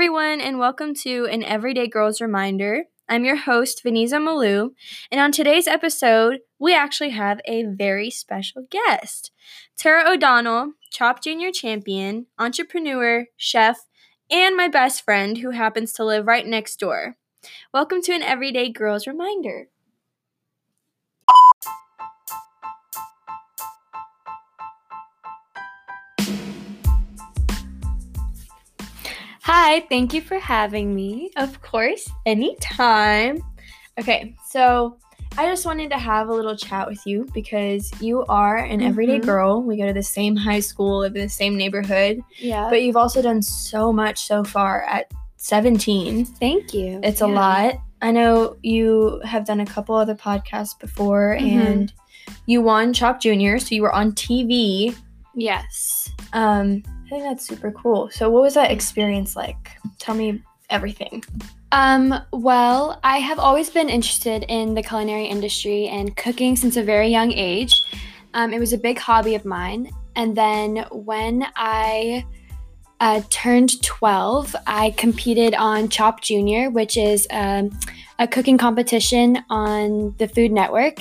everyone, and welcome to an Everyday Girls Reminder. I'm your host, Vanessa Malou, and on today's episode, we actually have a very special guest. Tara O'Donnell, Chopped Junior champion, entrepreneur, chef, and my best friend who happens to live right next door. Welcome to an Everyday Girls Reminder. Hi, thank you for having me. Of course, anytime. Okay, so I just wanted to have a little chat with you because you are an everyday Mhm. girl. We go to the same high school, live in the same neighborhood, Yeah. but you've also done so much so far at 17. thank you. It's a lot. I know you have done a couple other podcasts before Mhm. and you won Chopped Junior, so you were on TV. Yes. Um, I think that's super cool. So, what was that experience like? Tell me everything. Um, well, I have always been interested in the culinary industry and cooking since a very young age. Um, it was a big hobby of mine. And then when I uh, turned 12, I competed on Chopped Junior, which is um, a cooking competition on the Food Network.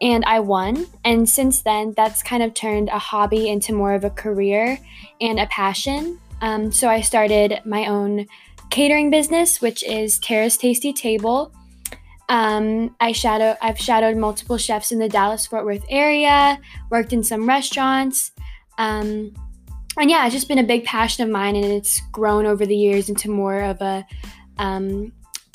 And I won. And since then, that's kind of turned a hobby into more of a career and a passion. Um, so I started my own catering business, which is Tara's Tasty Table. Um, I shadow I've shadowed multiple chefs in the Dallas Fort Worth area, worked in some restaurants. Um, and yeah, it's just been a big passion of mine, and it's grown over the years into more of a um,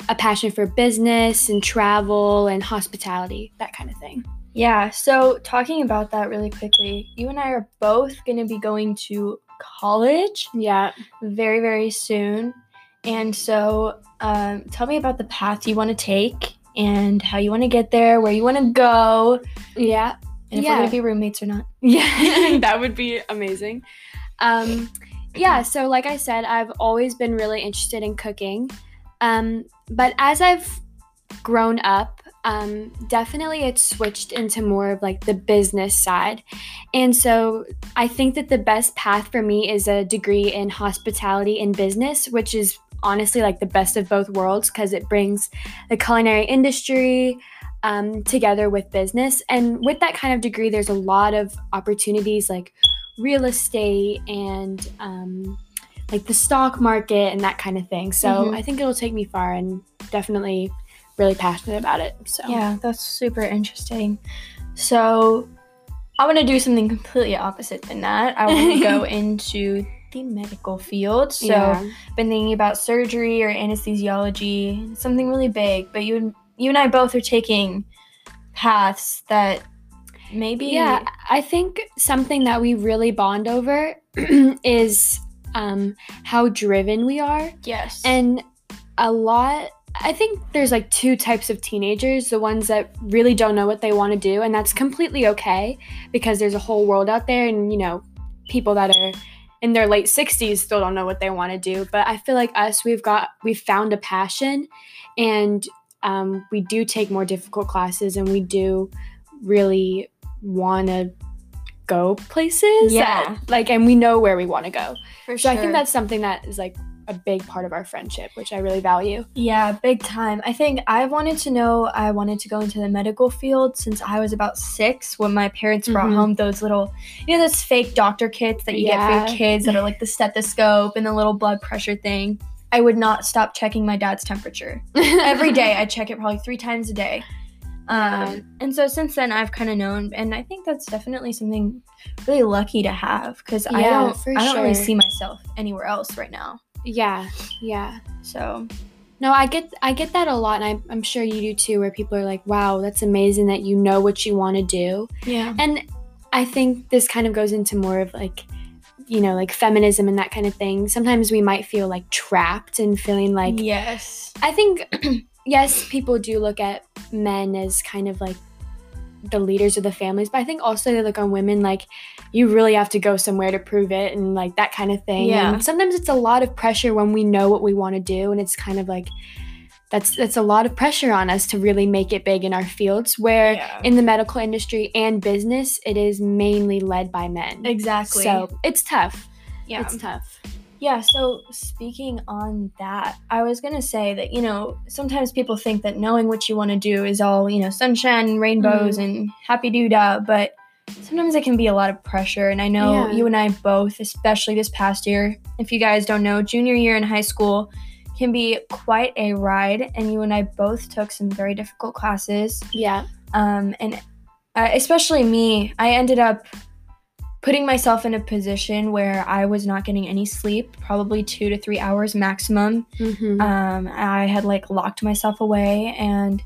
a passion for business and travel and hospitality, that kind of thing. Yeah, so talking about that really quickly, you and I are both going to be going to college Yeah. very, very soon. And so, um, tell me about the path you want to take and how you want to get there, where you want to go, Yeah. and if Yeah. we're going to be roommates or not. Yeah, that would be amazing. Um, yeah, so like I said, I've always been really interested in cooking. Um, but as I've grown up, um, definitely it's switched into more of like the business side. And so I think that the best path for me is a degree in hospitality and business, which is honestly like the best of both worlds because it brings the culinary industry, um, together with business. And with that kind of degree, there's a lot of opportunities like real estate and um, like the stock market and that kind of thing. So Mhm. I think it'll take me far and definitely really passionate about it. So Yeah, that's super interesting. So, I want to do something completely opposite than that. I want to go into the medical field. So, yeah. been thinking about surgery or anesthesiology, something really big. But you and you and I both are taking paths that maybe Yeah, I think something that we really bond over is um, how driven we are. yes And a lot, I think there's like two types of teenagers the ones that really don't know what they want to do, and that's completely okay because there's a whole world out there, and you know, people that are in their late 60s still don't know what they want to do. But I feel like us, we've got, we've found a passion, and um, we do take more difficult classes, and we do really want to go places. Yeah. that- like, and we know where we want to go. for So sure. I think that's something that is like a big part of our friendship, which I really value. yeah, big time. I think I wanted to know I wanted to go into the medical field since I was about six when my parents brought Mhm. home those little, you know, those fake doctor kits that you get for your kids that are like the stethoscope and the little blood pressure thing. I would not stop checking my dad's temperature. every day I check it probably three times a day. Yeah. Um, and so since then I've kind of known, and I think that's definitely something really lucky to have because I don't, I don't really see myself anywhere else right now. Yeah, yeah. So No, I get I get that a lot, and I, I'm sure you do too. Where people are like, "Wow, that's amazing that you know what you want to do," yeah, and I think this kind of goes into more of like, you know, like feminism and that kind of thing. Sometimes we might feel like trapped and feeling like yes, I think yes, people do look at men as kind of like the leaders of the families, but I think also they look on women like you really have to go somewhere to prove it and like that kind of thing. Yeah. And sometimes it's a lot of pressure when we know what we want to do and it's kind of like that's that's a lot of pressure on us to really make it big in our fields where Yeah. in the medical industry and business it is mainly led by men. exactly. So, it's tough. yeah, It's tough. Yeah, so speaking on that, I was going to say that, you know, sometimes people think that knowing what you want to do is all, you know, sunshine and rainbows and happy doo dah, but sometimes it can be a lot of pressure. And I know Yeah. you and I both, especially this past year, if you guys don't know, junior year in high school can be quite a ride. And you and I both took some very difficult classes. Yeah. Um, and uh, especially me, I ended up putting myself in a position where I was not getting any sleep, probably two to three hours maximum. Mm-hmm. Um, I had like locked myself away. And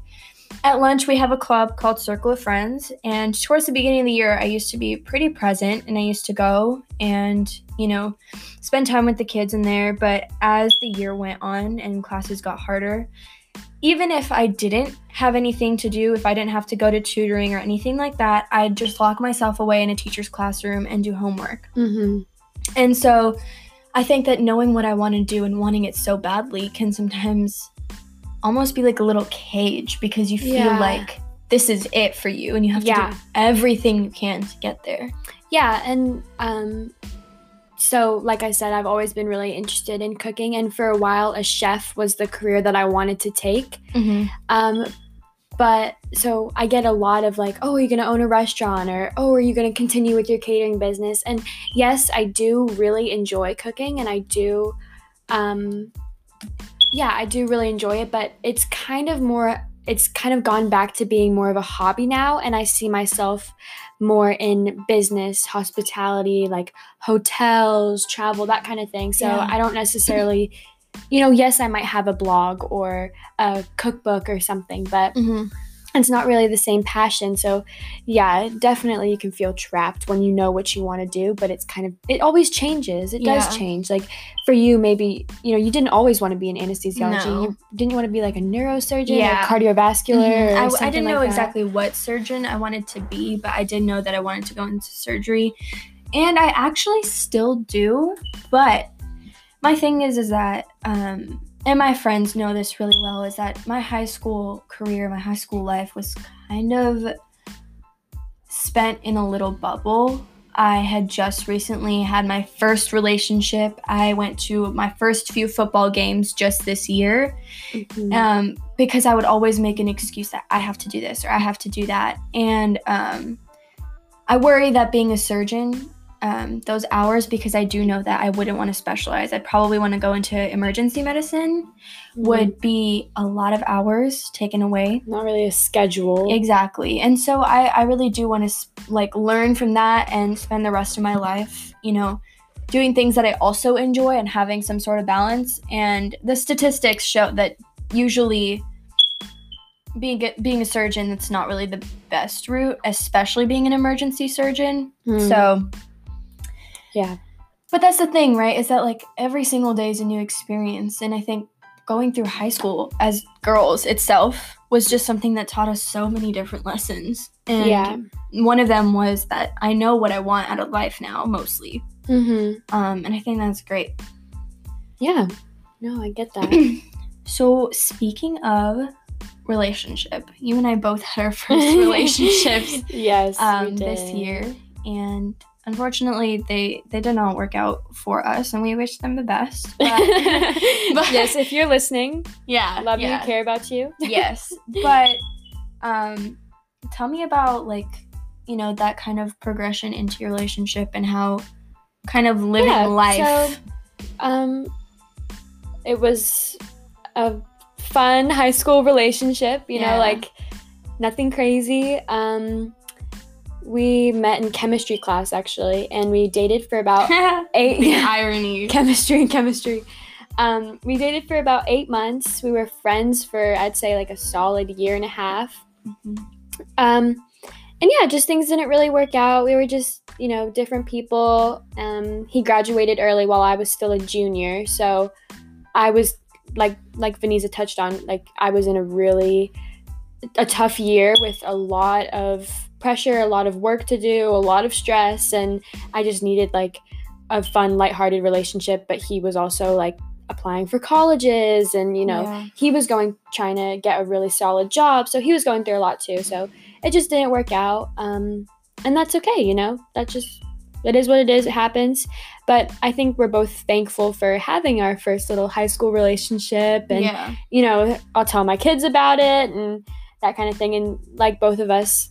at lunch, we have a club called Circle of Friends. And towards the beginning of the year, I used to be pretty present and I used to go and, you know, spend time with the kids in there. But as the year went on and classes got harder, even if I didn't have anything to do, if I didn't have to go to tutoring or anything like that, I'd just lock myself away in a teacher's classroom and do homework. mm-hmm. And so I think that knowing what I want to do and wanting it so badly can sometimes almost be like a little cage because you feel Yeah. like this is it for you and you have to Yeah. do everything you can to get there. Yeah, and um, so like I said, I've always been really interested in cooking, and for a while, a chef was the career that I wanted to take. Mm-hmm. Um, but so I get a lot of like, oh, are you gonna own a restaurant, or oh, are you gonna continue with your catering business? And yes, I do really enjoy cooking, and I do, um, yeah, I do really enjoy it. But it's kind of more, it's kind of gone back to being more of a hobby now, and I see myself more in business, hospitality, like hotels, travel, that kind of thing. So Yeah. I don't necessarily, you know, yes, I might have a blog or a cookbook or something, but Mm-hmm. It's not really the same passion. So, yeah, definitely you can feel trapped when you know what you want to do, but it's kind of, it always changes. It does Yeah. change. Like for you, maybe, you know, you didn't always want to be an anesthesiology. No. You, didn't want to be like a neurosurgeon Yeah. or cardiovascular? Mhm. Or I, I didn't know that? exactly what surgeon I wanted to be, but I did know that I wanted to go into surgery. And I actually still do, but my thing is is that um and my friends know this really well is that my high school career, my high school life was kind of spent in a little bubble. I had just recently had my first relationship. I went to my first few football games just this year Mhm. um, because I would always make an excuse that I have to do this or I have to do that. And um, I worry that being a surgeon, um, those hours, because I do know that I wouldn't want to specialize, I'd probably want to go into emergency medicine, would be a lot of hours taken away. not really a schedule. Exactly. And so I, I really do want to like learn from that and spend the rest of my life, you know, doing things that I also enjoy and having some sort of balance. And the statistics show that usually being a, being a surgeon that's not really the best route, especially being an emergency surgeon. Hmm. So yeah. but that's the thing, right? Is that like every single day is a new experience. And I think going through high school as girls itself was just something that taught us so many different lessons. And Yeah. one of them was that I know what I want out of life now, mostly. Mm-hmm. Um, and I think that's great. Yeah. No, I get that. So, speaking of relationship, you and I both had our first relationships yes. we um, this year. And unfortunately, they, they did not work out for us, and we wish them the best. But, but- yes, if you're listening, yeah. love yeah. you, care about you. yes but um tell me about like you know that kind of progression into your relationship and how kind of living Yeah, life so, um, it was a fun high school relationship. You Yeah. know, like nothing crazy. Um, we met in chemistry class actually, and we dated for about eight. the irony chemistry and chemistry. Um, we dated for about eight months. We were friends for I'd say like a solid year and a half. Mhm. Um, and yeah, just things didn't really work out. We were just, you know, different people. Um, he graduated early while I was still a junior, so I was like, like Vanessa touched on, like I was in a really a tough year with a lot of pressure, a lot of work to do, a lot of stress, and I just needed like a fun, lighthearted relationship. But he was also like applying for colleges, and you know, Yeah. he was going trying to get a really solid job so he was going through a lot too so it just didn't work out um and that's okay you know that just it is what it is. It happens. But I think we're both thankful for having our first little high school relationship. And, yeah. you know, I'll tell my kids about it and that kind of thing. And like both of us,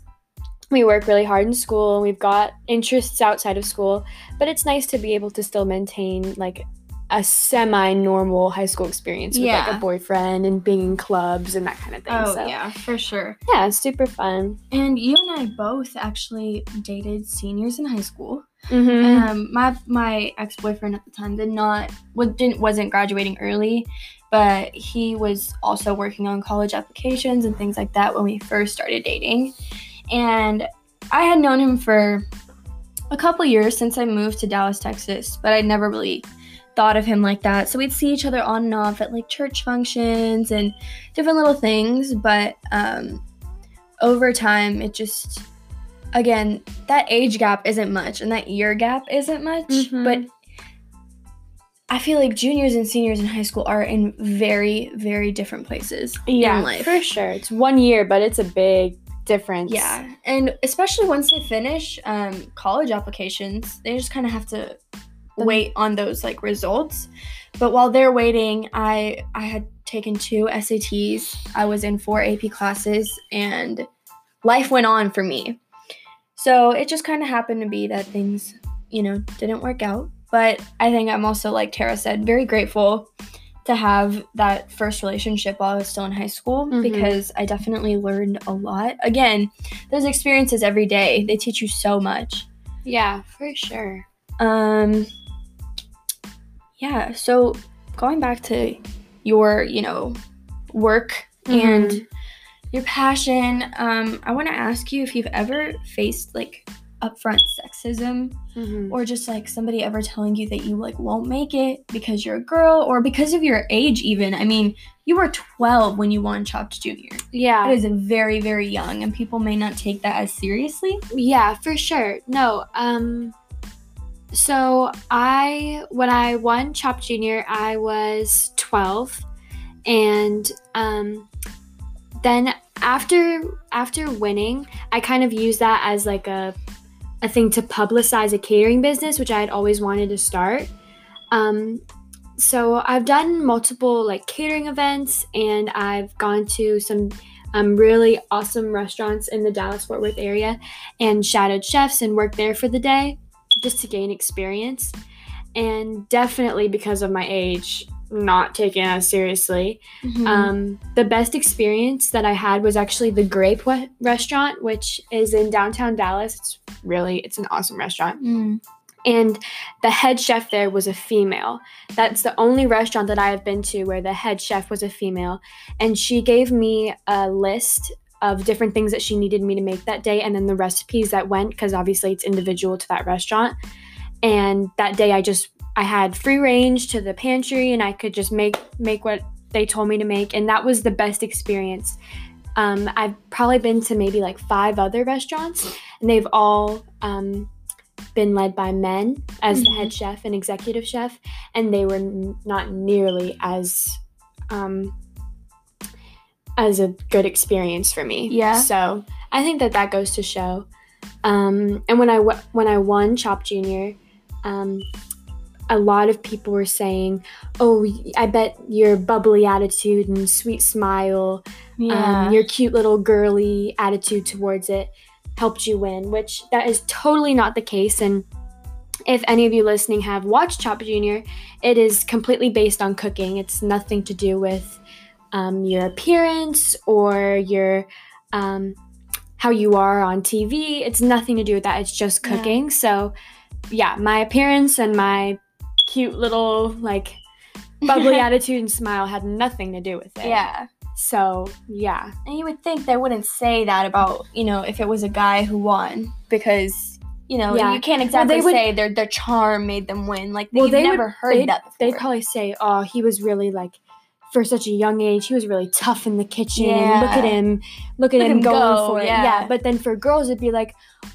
we work really hard in school and we've got interests outside of school. But it's nice to be able to still maintain like a semi normal high school experience with like a boyfriend and being in clubs and that kind of thing. Oh, so, yeah, for sure. Yeah, super fun. And you and I both actually dated seniors in high school. Mm-hmm. Um, my my ex boyfriend at the time did not was didn't wasn't graduating early, but he was also working on college applications and things like that when we first started dating. And I had known him for a couple years since I moved to Dallas, Texas, but I'd never really thought of him like that. So we'd see each other on and off at like church functions and different little things, but um, over time it just again that age gap isn't much and that year gap isn't much, Mhm. but I feel like juniors and seniors in high school are in very, very different places Yeah, in life. for sure. It's one year, but it's a big difference. Yeah, and especially once they finish um, college applications, they just kind of have to wait on those like results. But while they're waiting, I I had taken two SATs. I was in four AP classes, and life went on for me. So it just kind of happened to be that things, you know, didn't work out. But I think I'm also, like Tara said, very grateful to have that first relationship while I was still in high school Mhm. because I definitely learned a lot. Again, those experiences every day, they teach you so much. Yeah, for sure. Um yeah, so going back to your, you know, work and your passion, um I want to ask you if you've ever faced like upfront sexism Mhm. or just like somebody ever telling you that you like won't make it because you're a girl or because of your age even. I mean, you were 12 when you won Chopped Junior. Yeah. it is very very young and people may not take that as seriously. Yeah, for sure. No, um so I when I won Chopped Junior, I was 12 and um then after after winning, I kind of used that as like a a thing to publicize a catering business, which I had always wanted to start. Um so I've done multiple like catering events and I've gone to some um, really awesome restaurants in the Dallas Fort Worth area and shadowed chefs and worked there for the day just to gain experience. And definitely because of my age, not taken as seriously. Mm-hmm. Um, the best experience that I had was actually the Grape we- restaurant, which is in downtown Dallas. It's really, it's an awesome restaurant. Mm. And the head chef there was a female. That's the only restaurant that I have been to where the head chef was a female. And she gave me a list of different things that she needed me to make that day and then the recipes that went because obviously it's individual to that restaurant. And that day I just I had free range to the pantry and I could just make make what they told me to make and that was the best experience. Um, I've probably been to maybe like five other restaurants and they've all um, been led by men as the Mhm. head chef and executive chef, and they were n- not nearly as um, as a good experience for me. Yeah. So I think that that goes to show. Um, and when I w- when I won Chopped Junior, um, a lot of people were saying, "Oh, I bet your bubbly attitude and sweet smile Yeah. um, your cute little girly attitude towards it helped you win, which that is totally not the case. And if any of you listening have watched Chopped Junior, it is completely based on cooking. It's nothing to do with um, your appearance or your um, how you are on TV. It's nothing to do with that. It's just Yeah. cooking. So, yeah, my appearance and my cute little like bubbly attitude and smile had nothing to do with it. yeah. So, yeah. And you would think they wouldn't say that about, you know, if it was a guy who won because, you know, Yeah. you can't exactly they would- say their their charm made them win. Like Well, they never would- heard that before. They'd probably say, "Oh, he was really like for such a young age, he was really tough in the kitchen. And look at him, look at Look him him going go, for it." yeah. Yeah. But then for girls, it'd be like,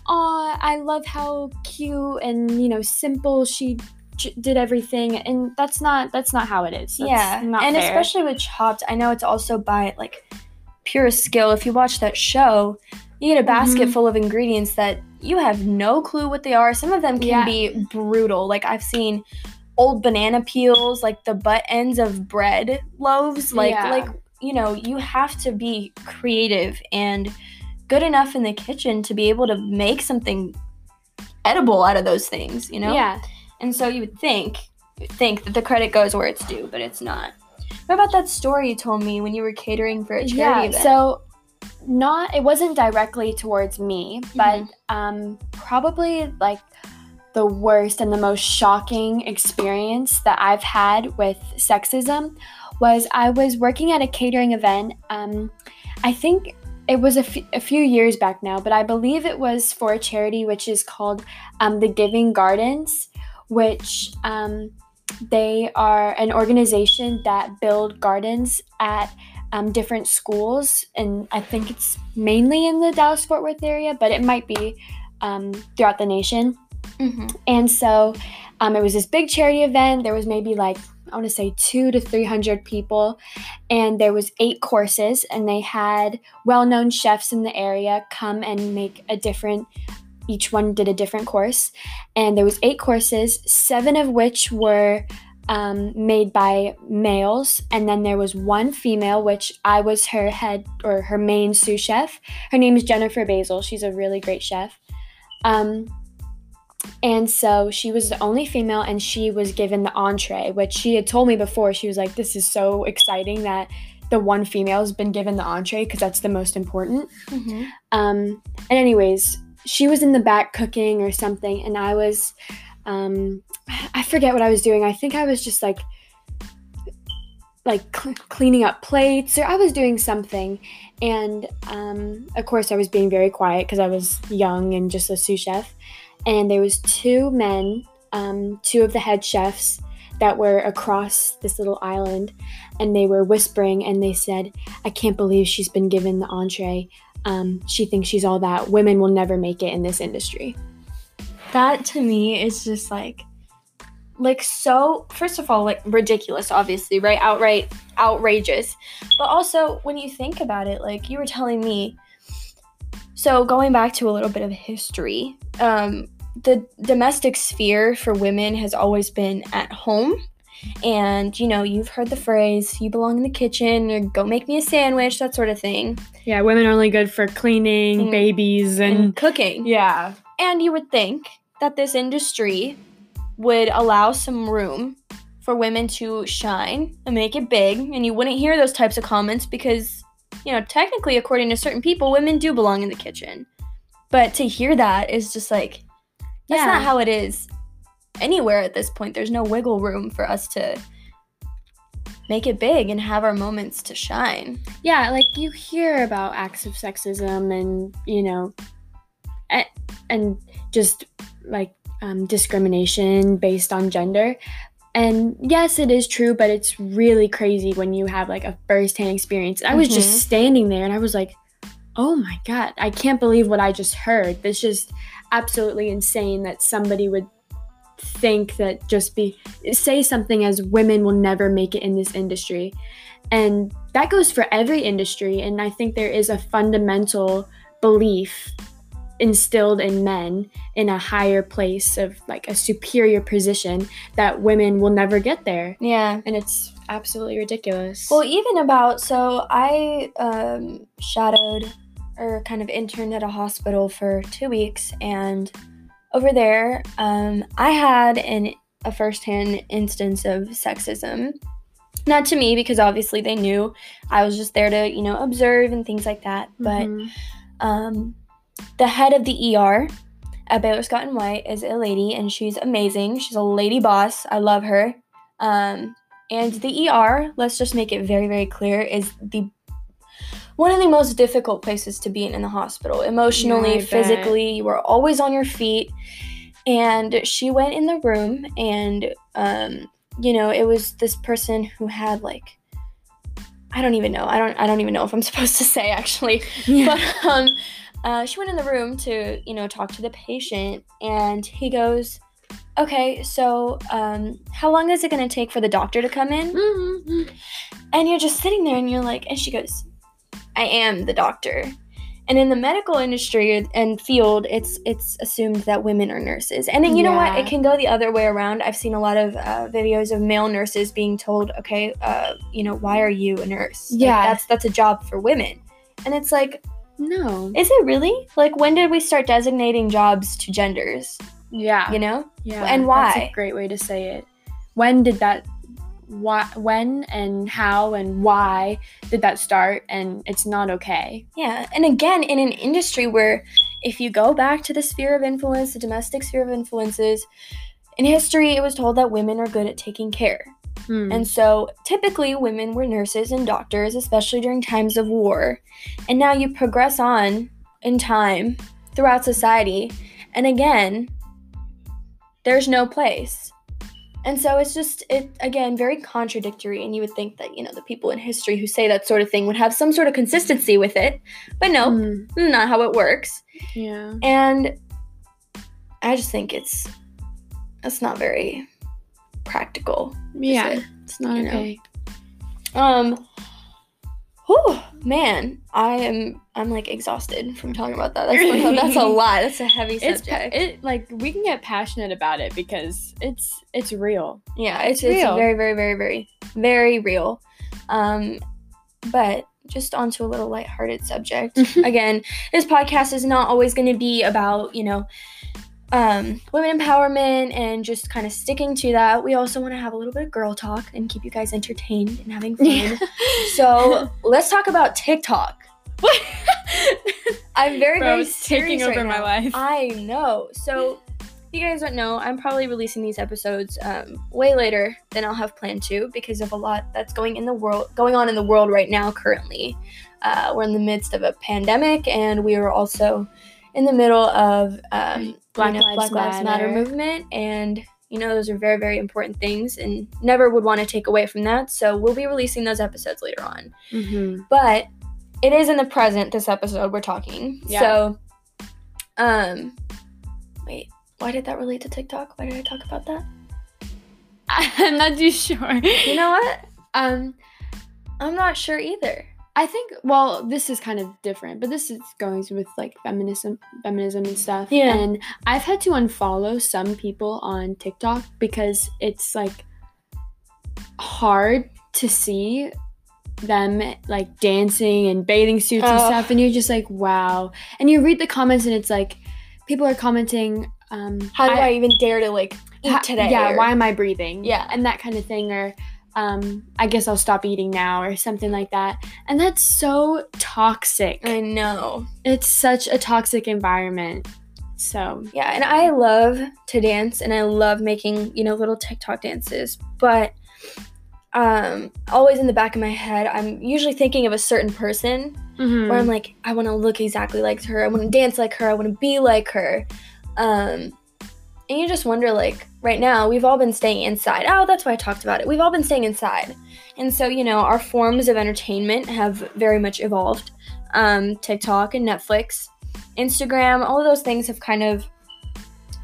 "Oh, I love how cute and you know simple she j- did everything." And that's not that's not how it is. That's yeah. and fair. especially with Chopped, I know it's also by like pure skill. If you watch that show, you get a basket Mhm. full of ingredients that you have no clue what they are. Some of them can Yeah. be brutal. Like I've seen old banana peels, like the butt ends of bread loaves. Like Yeah. like you know, you have to be creative and good enough in the kitchen to be able to make something edible out of those things, you know? Yeah. And so you would think think that the credit goes where it's due, but it's not. What about that story you told me when you were catering for a charity yeah. event? So not it wasn't directly towards me, but Mhm. um probably like the worst and the most shocking experience that I've had with sexism was I was working at a catering event. Um, I think it was a f- a few years back now, but I believe it was for a charity which is called um, the Giving Gardens, which um, they are an organization that build gardens at um, different schools, and I think it's mainly in the Dallas Fort Worth area, but it might be um, throughout the nation. Mhm. And so um, it was this big charity event. There was maybe like I want to say two to three hundred people, and there was eight courses, and they had well-known chefs in the area come and make a different. Each one did a different course, and there was eight courses, seven of which were um, made by males, and then there was one female, which I was her head or her main sous chef. Her name is Jennifer Basil. She's a really great chef. Um, and so she was the only female, and she was given the entree, which she had told me before. She was like, This is so exciting that the one female has been given the entree because that's the most important. Mhm. Um, and, anyways, she was in the back cooking or something, and I was, um, I forget what I was doing. I think I was just like, like cl- cleaning up plates, or I was doing something. And um, of course, I was being very quiet because I was young and just a sous chef. And there was two men, um, two of the head chefs that were across this little island, and they were whispering, and they said, "I can't believe she's been given the entree." Um, she thinks she's all that. Women will never make it in this industry. That to me is just like like so first of all like ridiculous obviously, right? Outright outrageous. But also when you think about it, like you were telling me so going back to a little bit of history, um the domestic sphere for women has always been at home. And you know, you've heard the phrase, you belong in the kitchen, or go make me a sandwich, that sort of thing. Yeah, women are only good for cleaning, Mm. babies, And cooking. yeah, And you would think that this industry would allow some room for women to shine and make it big, and you wouldn't hear those types of comments because, you know, technically, according to certain people, women do belong in the kitchen. But to hear that is just like, that's Yeah. not how it is anywhere at this point. There's no wiggle room for us to make it big and have our moments to shine. yeah. Like you hear about acts of sexism and you know, and, and just like um, discrimination based on gender. And yes, it is true, but it's really crazy when you have like a firsthand experience. I was Mhm. just standing there and I was like, oh my God, I can't believe what I just heard. That's just absolutely insane that somebody would think that just be say something as women will never make it in this industry. And that goes for every industry. And I think there is a fundamental belief instilled in men in a higher place of like a superior position that women will never get there. Yeah. And it's absolutely ridiculous. Well, even about so I um, shadowed or kind of interned at a hospital for two weeks, and over there, um, I had an a firsthand instance of sexism. Not to me because obviously they knew I was just there to you know observe and things like that. But Mhm. um, the head of the ER at Baylor Scott and White is a lady, and she's amazing. She's a lady boss. I love her. Um, and the ER, let's just make it very, very clear, is the one of the most difficult places to be in in the hospital. Emotionally, Yeah, physically, you are always on your feet. And she went in the room, and um, you know, it was this person who had like. I don't even know. I don't. I don't even know if I'm supposed to say actually. yeah. But um, uh, she went in the room to, you know, talk to the patient, and he goes, "Okay, so um, how long is it going to take for the doctor to come in?" Mhm. And you're just sitting there, and you're like, and she goes, "I am the doctor," And in the medical industry and field, it's it's assumed that women are nurses. And then, you know what? It can go the other way around. I've seen a lot of uh, videos of male nurses being told, "Okay, uh, you know, why are you a nurse? Like, Yeah. that's that's a job for women." And it's like, No. is it really? Like, when did we start designating jobs to genders? Yeah. You know? Yeah. And why That's a great way to say it. When did that why when and how and why did that start and it's not okay. Yeah, and again, in an industry where if you go back to the sphere of influence, the domestic sphere of influences, in history it was told that women are good at taking care. Hmm. And so typically women were nurses and doctors, especially during times of war. And now you progress on in time throughout society, and again, there's no place. And so it's just it again very contradictory and you would think that, you know, the people in history who say that sort of thing would have some sort of consistency with it. But no, Hmm. not how it works. Yeah. And I just think it's that's not very practical. Yeah. it? It's not You know? Um whew, man, I am I'm like exhausted from talking about that. That's that's a lot. That's a heavy It's subject. it like we can get passionate about it because it's it's real. yeah, it's, it's it's very, very, very, very, very real. Um but just onto a little lighthearted subject. Again, this podcast is not always going to be about, you know, um, women empowerment and just kind of sticking to that. We also want to have a little bit of girl talk and keep you guys entertained and having fun. so let's talk about TikTok. I'm very, Bro, very it's taking serious over right my now. life. I know. So if you guys don't know, I'm probably releasing these episodes um, way later than I'll have planned to because of a lot that's going in the world, going on in the world right now. Currently, uh, we're in the midst of a pandemic, and we are also in the middle of um, Black Lives Black Lives Matter Matter. movement, and you know those are very, very important things, and never would want to take away from that. So we'll be releasing those episodes later on Mhm. but it is in the present this episode we're talking Yeah. so um wait why did that relate to tiktok why did i talk about that I'm not too sure. you know what um i'm not sure either I think well, this is kind of different, but this is going with like feminism, feminism and stuff. Yeah. And I've had to unfollow some people on TikTok because it's like hard to see them like dancing and bathing suits and Oh. stuff, and you're just like, wow. And you read the comments, and it's like people are commenting. Um, how do i, even dare to like eat Ha- today Yeah, or- why am I breathing? Yeah. And that kind of thing, or um, I guess I'll stop eating now, or something like that. And that's so toxic. i know It's such a toxic environment. So, yeah and i love to dance and i love making you know little tiktok dances but um always in the back of my head i'm usually thinking of a certain person mhm. where I'm like, I want to look exactly like her. I want to dance like her. I want to be like her. Um, and you just wonder, like, right now, we've all been staying inside. Oh, that's why I talked about it. We've all been staying inside. And so, you know, our forms of entertainment have very much evolved. Um, TikTok and Netflix, Instagram, all of those things have kind of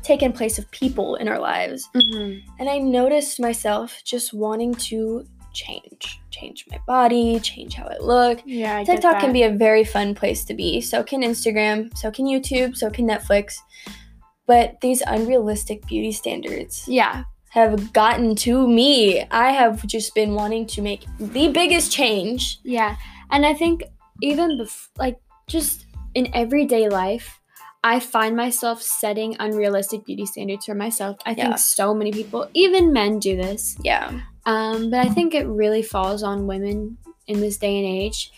taken place of people in our lives. Mhm. And I noticed myself just wanting to change, change my body, change how I look, yeah, I TikTok can be a very fun place to be. So can Instagram, so can YouTube, so can Netflix. But these unrealistic beauty standards Yeah, have gotten to me. I have just been wanting to make the biggest change. yeah. And I think even bef- like just in everyday life, I find myself setting unrealistic beauty standards for myself. I think so many people, even men, do this. Yeah. Um, but I think it really falls on women in this day and age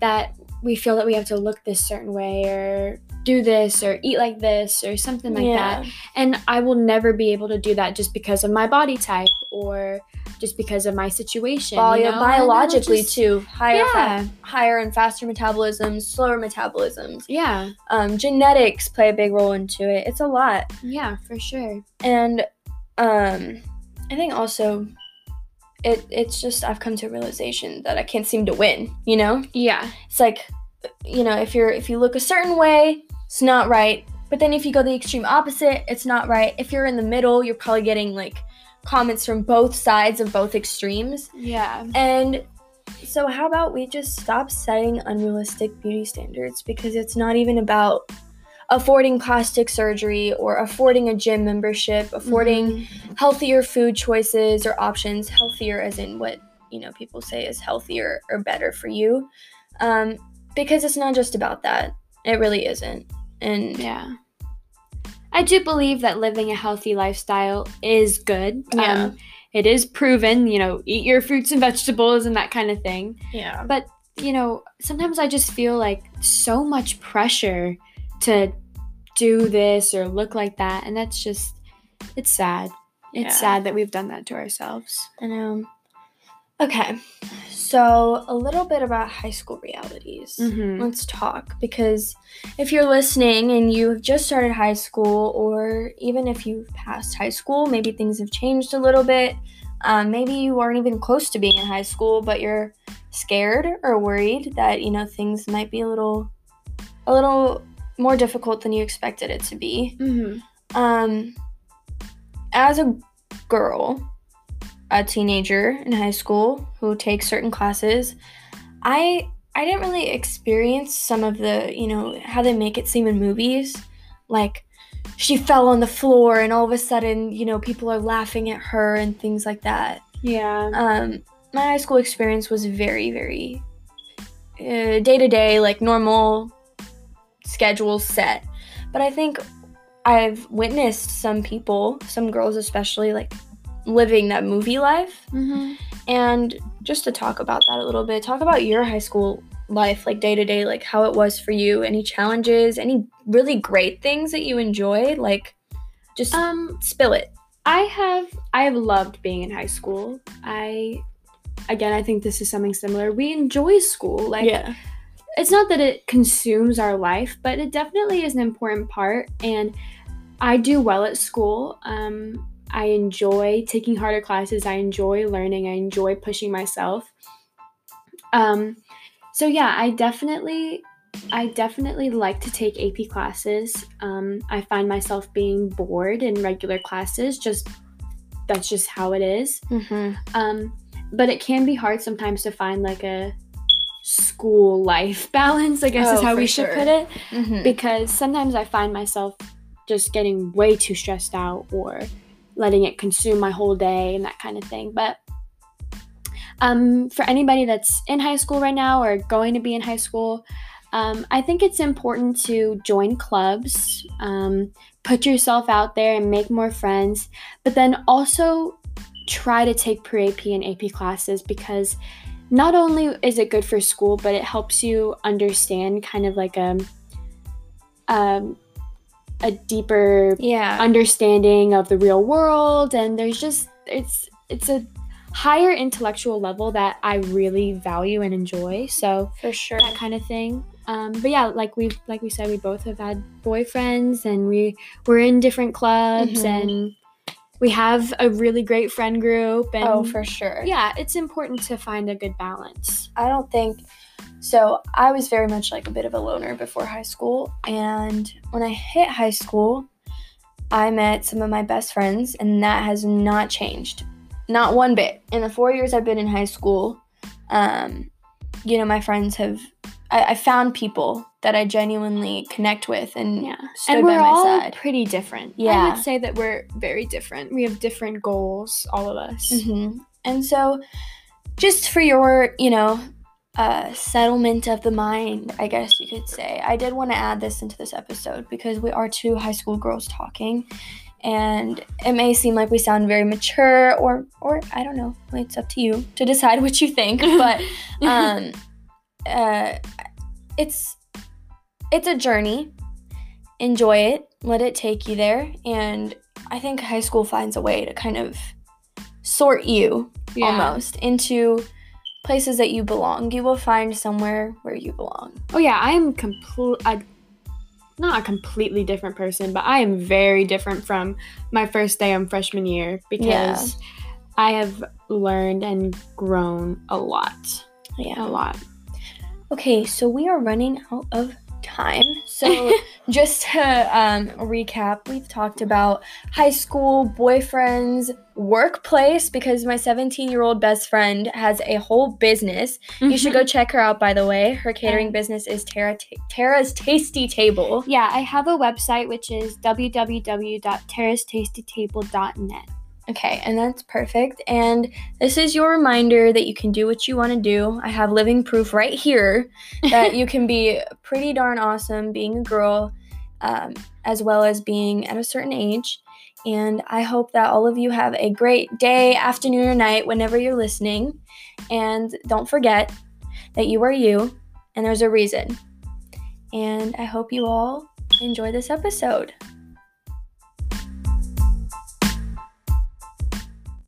that we feel that we have to look this certain way or do this or eat like this or something like yeah. that. And I will never be able to do that just because of my body type or just because of my situation. Bio- you know? Biologically just- too. Higher Yeah. fa- higher and faster metabolisms, slower metabolisms. Yeah, Um, genetics play a big role into it. It's a lot. yeah, for sure. and um i think also it it's just i've come to a realization that i can't seem to win you know Yeah, it's like you know if you're if you look a certain way it's not right. But then if you go the extreme opposite it's not right. If you're in the middle you're probably getting like comments from both sides of both extremes. Yeah, and So, how about we just stop setting unrealistic beauty standards? Because it's not even about affording plastic surgery or affording a gym membership, affording Mm-hmm. healthier food choices or options, healthier as in what, you know, people say is healthier or better for you. Um, because it's not just about that. It really isn't. And Yeah. I do believe that living a healthy lifestyle is good. Yeah. Um, it is proven, you know, eat your fruits and vegetables and that kind of thing. yeah. But, you know, sometimes I just feel like so much pressure to do this or look like that. And that's just, it's sad. It's Yeah. sad that we've done that to ourselves. I know. Okay. So, a little bit about high school realities. Mhm. Let's talk because if you're listening and you have just started high school, or even if you've passed high school, maybe things have changed a little bit. Um, maybe you aren't even close to being in high school, but you're scared or worried that you know things might be a little, a little more difficult than you expected it to be. Mhm. Um, as a girl, a teenager in high school who takes certain classes, I I didn't really experience some of the, you know, how they make it seem in movies. Like she fell on the floor and all of a sudden, you know, people are laughing at her and things like that. Yeah. Um, my high school experience was very, very day to day, like normal schedule set. But I think I've witnessed some people, some girls especially, like living that movie life. hmm And just to talk about that a little bit, talk about your high school life, like day to day, like how it was for you, any challenges, any really great things that you enjoyed, like just Um, spill it. I have I have loved being in high school. I again I think this is something similar. We enjoy school. Like it's not that it consumes our life, but it definitely is an important part and I do well at school. Um I enjoy taking harder classes. I enjoy learning. I enjoy pushing myself. Um so yeah, I definitely I definitely like to take AP classes. Um, I find myself being bored in regular classes. Just that's just how it is. Mm-hmm. Um, but it can be hard sometimes to find like a school life balance. I guess Oh, is how we should sure. put it. Mm-hmm. Because sometimes I find myself just getting way too stressed out or letting it consume my whole day and that kind of thing. But um, for anybody that's in high school right now or going to be in high school, um, I think it's important to join clubs, um, put yourself out there and make more friends, but then also try to take pre AP and AP classes because not only is it good for school, but it helps you understand kind of like a, um, a deeper yeah. understanding of the real world and there's just it's it's a higher intellectual level that I really value and enjoy. So for sure. that kind of thing. Um, but yeah, like we like we said, we both have had boyfriends and we we're in different clubs Mhm. and we have a really great friend group and Oh, for sure. yeah, it's important to find a good balance. I don't think so. I was very much like a bit of a loner before high school, and when I hit high school, I met some of my best friends, and that has not changed, not one bit. In the four years I've been in high school, um, you know, my friends have. I, I found people that I genuinely connect with, and Yeah. stood and by we're my all side. pretty different. Yeah. I would say that we're very different. We have different goals, all of us. hmm And so, just for your, you know, uh, settlement of the mind, I guess you could say, I did want to add this into this episode because we are two high school girls talking, and it may seem like we sound very mature, or, or I don't know. It's up to you to decide what you think, but um, uh, it's it's a journey. Enjoy it. Let it take you there, and I think high school finds a way to kind of sort you Yeah. almost into places that you belong. You will find somewhere where you belong. Oh yeah, I am complete. I, not a completely different person, but I am very different from my first day on freshman year because I have learned and grown a lot, Yeah. a lot. Okay, so we are running out of time. So, just to um, recap, we've talked about high school, boyfriends, workplace, because my 17 year old best friend has a whole business. You should go check her out, by the way. Her catering business is Tara Ta- Tara's Tasty Table. Yeah, I have a website which is www.tarastastytable.net. Okay, and that's perfect. And this is your reminder that you can do what you want to do. I have living proof right here that you can be pretty darn awesome being a girl, um, as well as being at a certain age. And I hope that all of you have a great day, afternoon, or night whenever you're listening. And don't forget that you are you, and there's a reason. And I hope you all enjoy this episode.